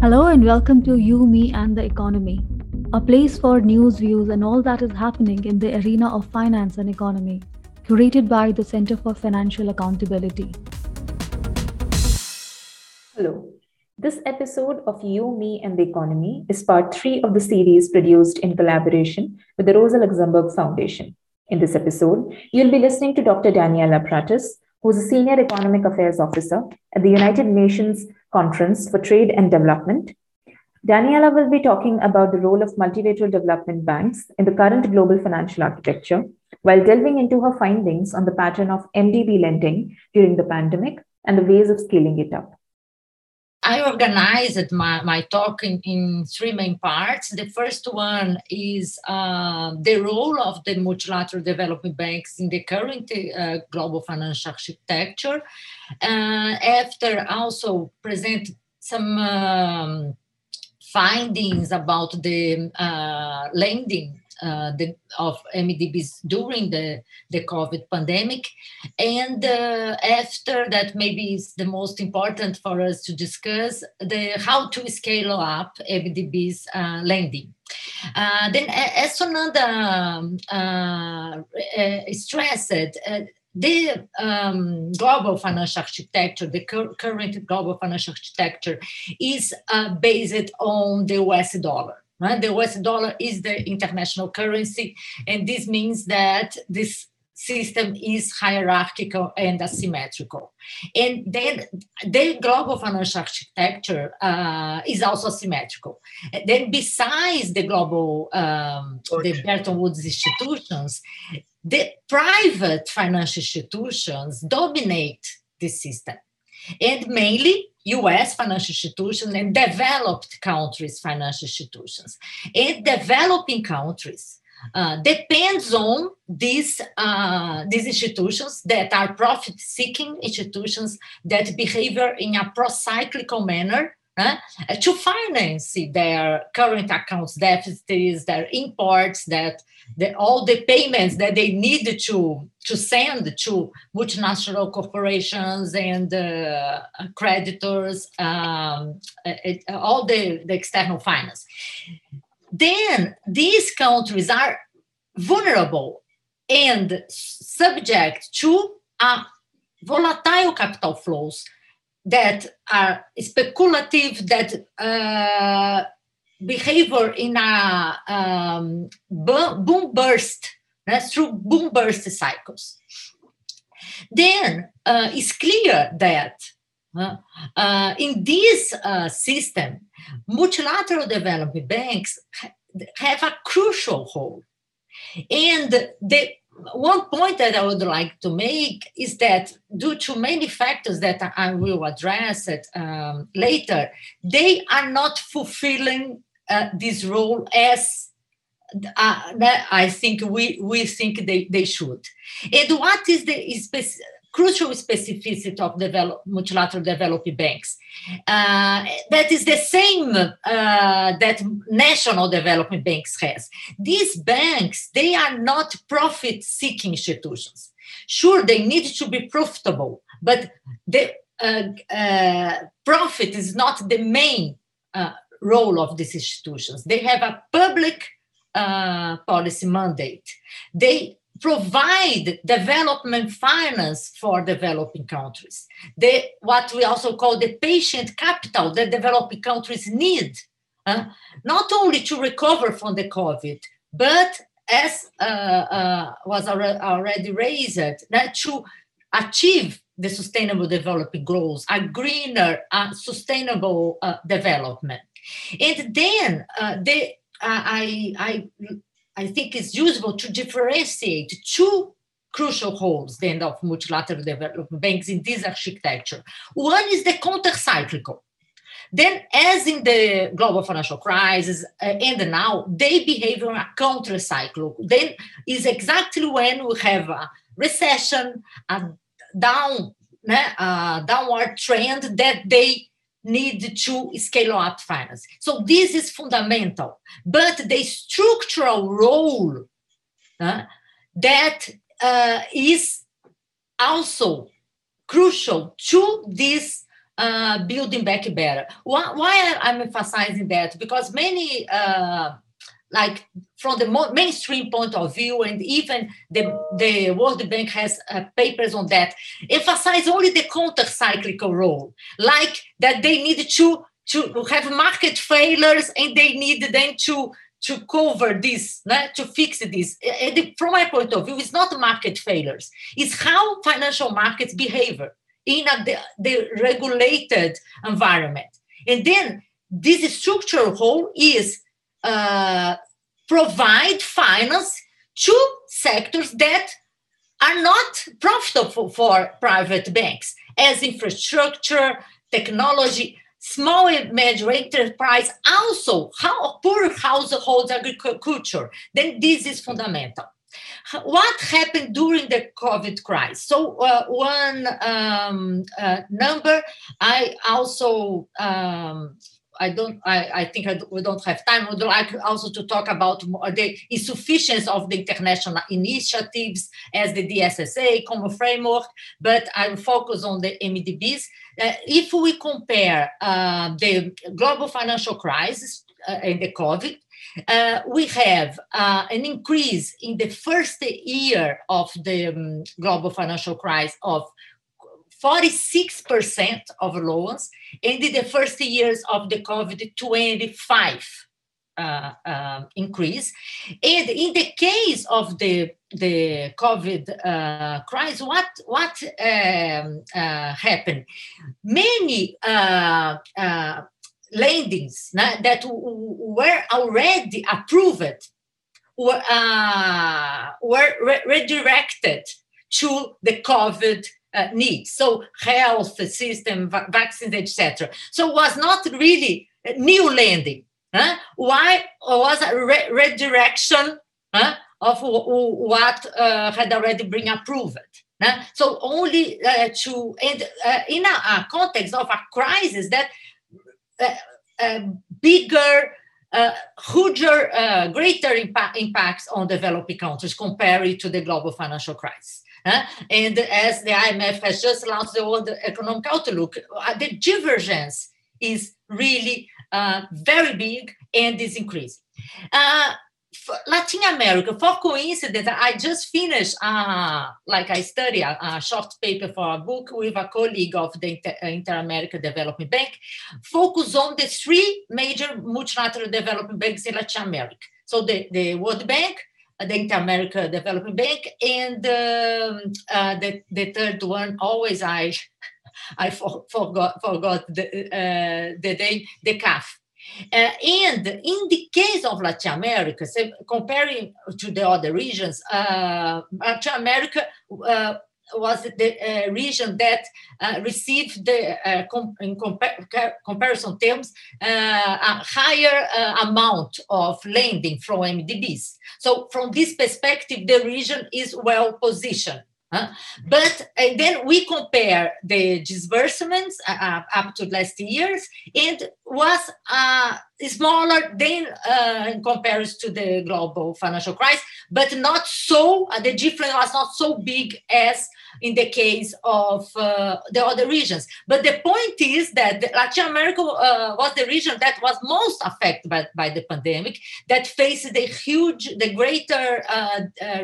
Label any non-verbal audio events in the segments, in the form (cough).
Hello and welcome to You, Me, and the Economy, a place for news, views, and all that is happening in the arena of finance and economy, curated by the Center for Financial Accountability. Hello. This episode of You, Me, and the Economy is part three of the series produced in collaboration with the Rosa Luxemburg Foundation. In this episode, you'll be listening to Dr. Daniela Prates, who's a Senior Economic Affairs Officer at the United Nations Conference for Trade and Development. Daniela will be talking about the role of multilateral development banks in the current global financial architecture, while delving into her findings on the pattern of MDB lending during the pandemic and the ways of scaling it up. I organized my, my talk in, in three main parts. The first one is uh, the role of the multilateral development banks in the current uh, global financial architecture. Uh, after also present some um, findings about the uh, lending uh, the, of MDBs during the, the COVID pandemic. And uh, after that, maybe is the most important for us to discuss the how to scale up MDBs uh, lending. Uh, then, as Sunanda um, uh, uh, stressed, the um, global financial architecture, the cur- current global financial architecture, is uh, based on the US dollar. Right? The US dollar is the international currency, and this means that this system is hierarchical and asymmetrical. And then the global financial architecture uh, is also symmetrical. Then, besides the global, um, the Bretton Woods institutions, the private financial institutions dominate the system. And mainly US financial institutions and developed countries' financial institutions. And developing countries uh, depends on these, uh, these institutions that are profit-seeking institutions that behave in a pro-cyclical manner uh, to finance their current accounts deficits, their imports, that the, all the payments that they need to to send to multinational corporations and uh, creditors, um, it, all the, the external finance. Then these countries are vulnerable and subject to uh, volatile capital flows that are speculative, that uh, behavior in a um, boom burst, through boom burst cycles. Then uh, it's clear that uh, uh, in this uh, system, multilateral development banks have a crucial role. And the one point that I would like to make is that due to many factors that I will address it um, later, they are not fulfilling uh, this role as uh, I think we, we think they, they should. And what is the speci- crucial specificity of develop, multilateral developing banks? Uh, that is the same uh, that national development banks has. These banks, they are not profit-seeking institutions. Sure, they need to be profitable, but the uh, uh, profit is not the main role of these institutions. They have a public uh, policy mandate. They provide development finance for developing countries. They, what we also call the patient capital that developing countries need, uh, not only to recover from the COVID, but as uh, uh was already raised, that to achieve the sustainable development goals, a greener, uh, sustainable development. And then uh, they, uh, I, I, I think it's useful to differentiate two crucial roles then of multilateral development banks in this architecture. One is the counter-cyclical. Then, as in the global financial crisis uh, and now, they behave on a counter-cycle. Then is exactly when we have a recession, a down, a downward trend that they need to scale up finance. So this is fundamental. But the structural role uh, that uh, is also crucial to this uh, building back better. Why, why I'm emphasizing that? Because many, uh, like from the mainstream point of view, and even the, the World Bank has uh, papers on that, emphasize only the counter-cyclical role, like that they need to to have market failures and they need then to to cover this, to fix this. And from my point of view, it's not market failures. It's how financial markets behave in a, the, the regulated environment. And then this structural role is uh, provide finance to sectors that are not profitable for private banks, as infrastructure, technology, small and major enterprise, also how poor households agriculture. Then this is fundamental what happened during the COVID crisis? So uh, one um, uh, number, I also um, I don't. I, I think I, we don't have time. Would like also to talk about the insufficiency of the international initiatives as the DSSI common framework. But I will focus on the MDBs. Uh, if we compare uh, the global financial crisis uh, and the COVID, uh, we have uh, an increase in the first year of the um, global financial crisis of 46% of loans, and in the first years of the COVID, 25 uh, uh, increase. And in the case of the the COVID uh, crisis, what what um, uh, happened? Many uh, uh, landings that were already approved were, were re- redirected to the COVID uh, needs. So health system, va- vaccines, etc. So it was not really new lending. Huh? Why was a re- redirection huh, of w- w- what uh, had already been approved? Huh? So only uh, to and uh, in a, a, context of a crisis that uh, uh, bigger, uh, huger, uh, greater impact, impacts on developing countries compared to the global financial crisis. Uh, and as the IMF has just launched the World Economic Outlook, uh, the divergence is really uh, very big and is increasing. Latin America, for coincidence, I just finished, uh, like I study a, a, short paper for a book with a colleague of the Inter, Inter-America Development Bank, focus on the three major multilateral development banks in Latin America. So the, the World Bank, the Inter-America Development Bank, and um, uh, the, the third one, always I (laughs) I for, forgot forgot the, uh, the name, the CAF. Uh, and in the case of Latin America, so comparing to the other regions, uh, Latin America uh, was the uh, region that uh, received the, uh, com- in compa- comparison terms a higher amount of lending from MDBs. So from this perspective, the region is well positioned. Huh? But then we compare the disbursements uh, up to last years and was uh, smaller than uh, in comparison to the global financial crisis, but not so, uh, the difference was not so big as in the case of uh, the other regions. But the point is that Latin America uh, was the region that was most affected by, by the pandemic, that faced the huge, the greater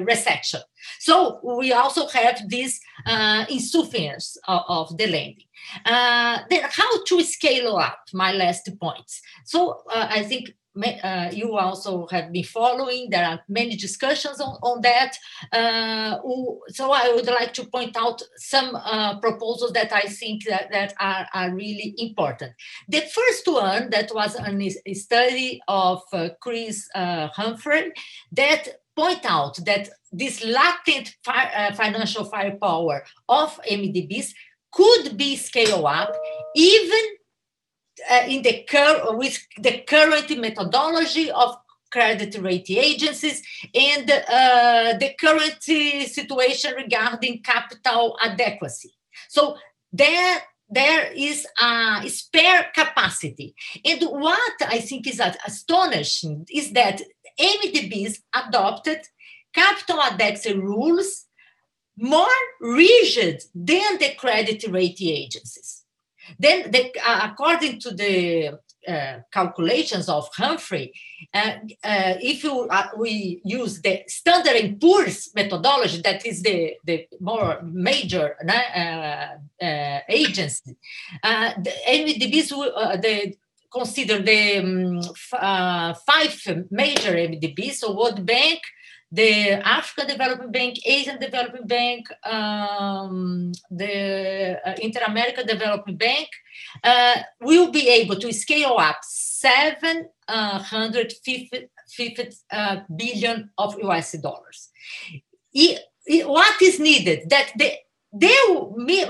recession. So we also have this uh, insufficiency of, of, the lending. Uh, then how to scale up, my last points. So uh, I think uh, you also have been following. There are many discussions on, on that. Uh, so I would like to point out some uh, proposals that I think that, that are, are really important. The first one that was a study of uh, Chris uh, Humphrey that point out that this latent uh, financial firepower of MDBs could be scaled up even uh, in the cur- with the current methodology of credit rating agencies and uh, the current situation regarding capital adequacy. So there, there is a spare capacity. And what I think is astonishing is that MDBs adopted capital adequacy rules more rigid than the credit rating agencies. Then, the, uh, according to the uh, calculations of Humphrey, uh, uh, if you, uh, we use the Standard and Poor's methodology, that is the, the more major uh, agency, the MDBs, the consider the um, five major MDBs, so World Bank, the African Development Bank, Asian Development Bank, um, the uh, Inter-American Development Bank, uh, will be able to scale up 750 uh, billion of US dollars. It, it, what is needed? That the the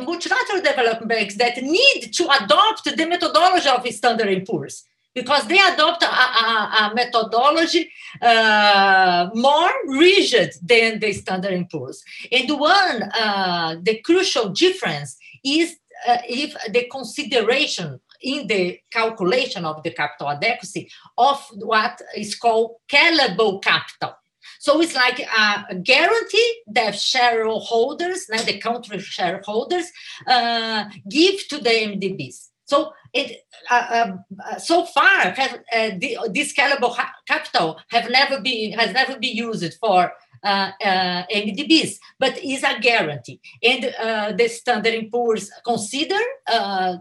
multilateral development banks that need to adopt the methodology of Standard & Poor's because they adopt a, a, a methodology uh, more rigid than the Standard & Poor's. And one, uh, the crucial difference is uh, if the consideration in the calculation of the capital adequacy of what is called callable capital. So it's like a guarantee that shareholders, like the country shareholders, uh, give to the MDBs. So it uh, uh, so far uh, this callable capital have never been has never been used for uh, uh, MDBs, but is a guarantee. And uh, the Standard & Poor's consider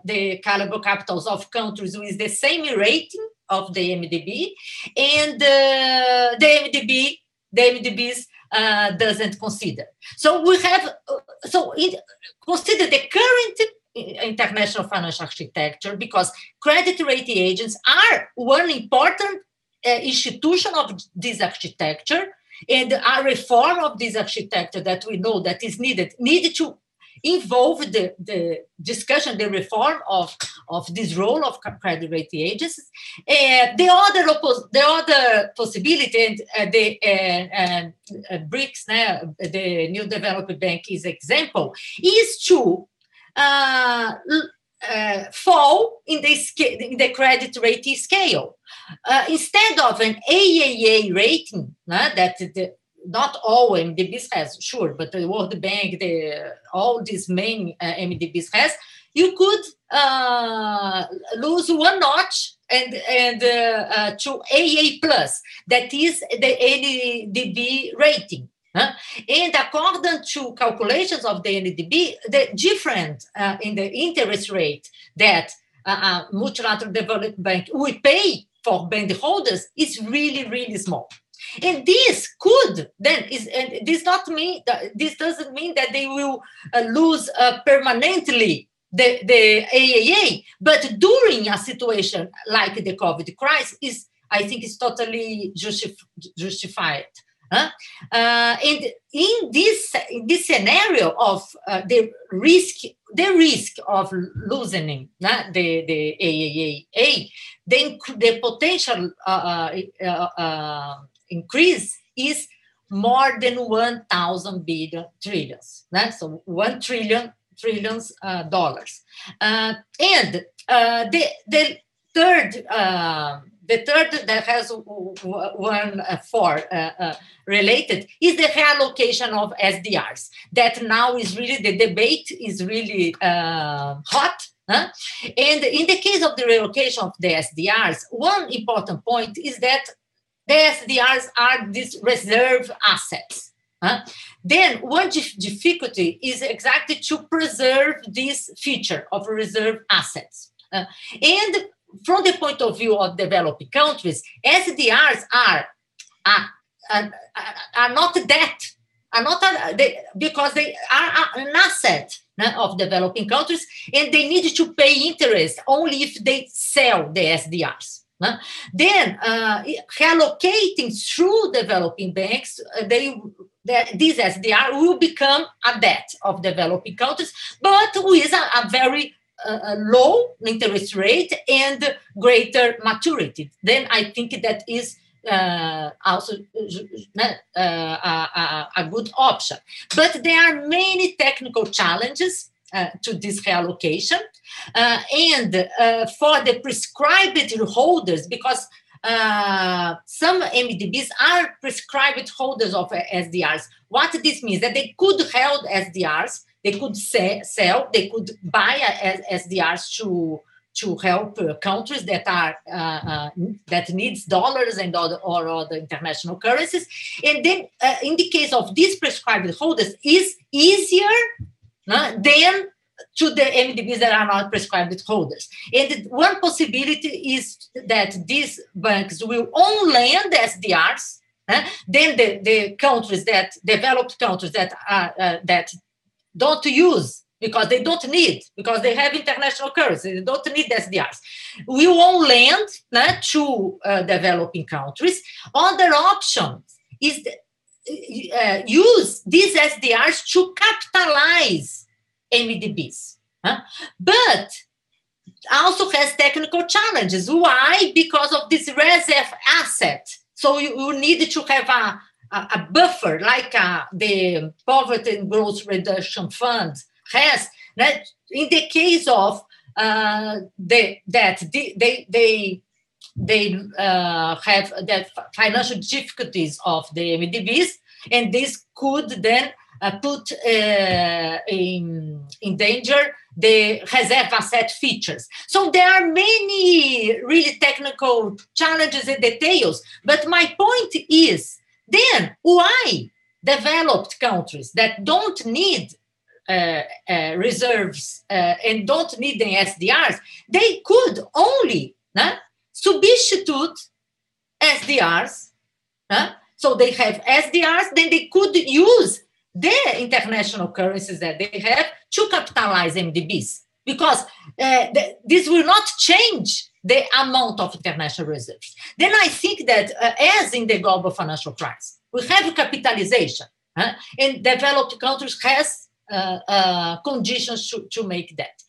the callable capitals of countries with the same rating of the MDB, and the MDB, the MDBs uh, doesn't consider. So we have, uh, so it, consider the current international financial architecture because credit rating agents are one important uh, institution of this architecture and a reform of this architecture that we know that is needed needed to involve the, the discussion, the reform of, of this role of credit rating agencies. Uh, the other oppos- the other possibility, and uh, the uh, uh BRICS, the New Development Bank is example, is to uh, uh, fall in the, in the credit rating scale. Uh, instead of an AAA rating, that the, not all MDBs has, sure, but the World Bank, the, all these main uh, MDBs has, you could uh, lose one notch and and uh, uh, to AA plus. That is the NDB rating. And according to calculations of the NDB, the difference uh, in the interest rate that uh, uh, multilateral development bank will pay for bond holders is really, really small. And this could then is and this not mean that this doesn't mean that they will uh, lose uh, permanently the, the AAA, but during a situation like the COVID crisis is I think is totally justif- justified. Huh? Uh, and in this in this scenario of uh, the risk, the risk of loosening uh, the the AAA, then the potential uh, uh, uh, increase is more than 1,000 billion trillions. So 1 trillion trillions dollars. and the, the third the third that has one uh, four uh, uh, related is the reallocation of SDRs. That now is really the debate is really uh, hot. Huh? And in the case of the relocation of the SDRs, one important point is that the SDRs are these reserve assets. Huh? Then one difficulty is exactly to preserve this feature of reserve assets. Uh, and from the point of view of developing countries, SDRs are, are, are, not debt, are not a, they, because they are an asset of developing countries, and they need to pay interest only if they sell the SDRs. Then uh, allocating through developing banks, uh, they that these SDR will become a debt of developing countries, but with a, a very a low interest rate and greater maturity, then I think that is uh, also uh, a, a, good option. But there are many technical challenges uh, to this reallocation. Uh, and uh, for the prescribed holders, because uh, some MDBs are prescribed holders of SDRs. What this means that they could hold SDRs they could sell, they could buy SDRs to to help uh, countries that are uh, uh, that needs dollars and other or other international currencies. And then, uh, in the case of these prescribed holders, is easier than to the MDBs that are not prescribed holders. And one possibility is that these banks will only lend SDRs. Uh, then the, the countries that developed countries that are uh, that don't use because they don't need because they have international currency they don't need SDRs. We won't lend uh, to uh, developing countries. Other option is uh, use these SDRs to capitalize MDBs. Huh? But also has technical challenges. Why? Because of this reserve asset. So you, you need to have a, a, buffer, like uh, the Poverty and Growth Reduction Fund has. That in the case of uh, the, that they they they, uh, have that financial difficulties of the MDBs, and this could then uh, put uh, in, in danger the reserve asset features. So there are many really technical challenges and details. But my point is then why developed countries that don't need uh, uh, reserves uh, and don't need the SDRs, they could only uh, substitute SDRs. so they have SDRs, then they could use the international currencies that they have to capitalize MDBs because uh, the, this will not change the amount of international reserves. Then I think that, uh, as in the global financial crisis, we have capitalization, huh? and developed countries has uh, uh conditions to, to make that.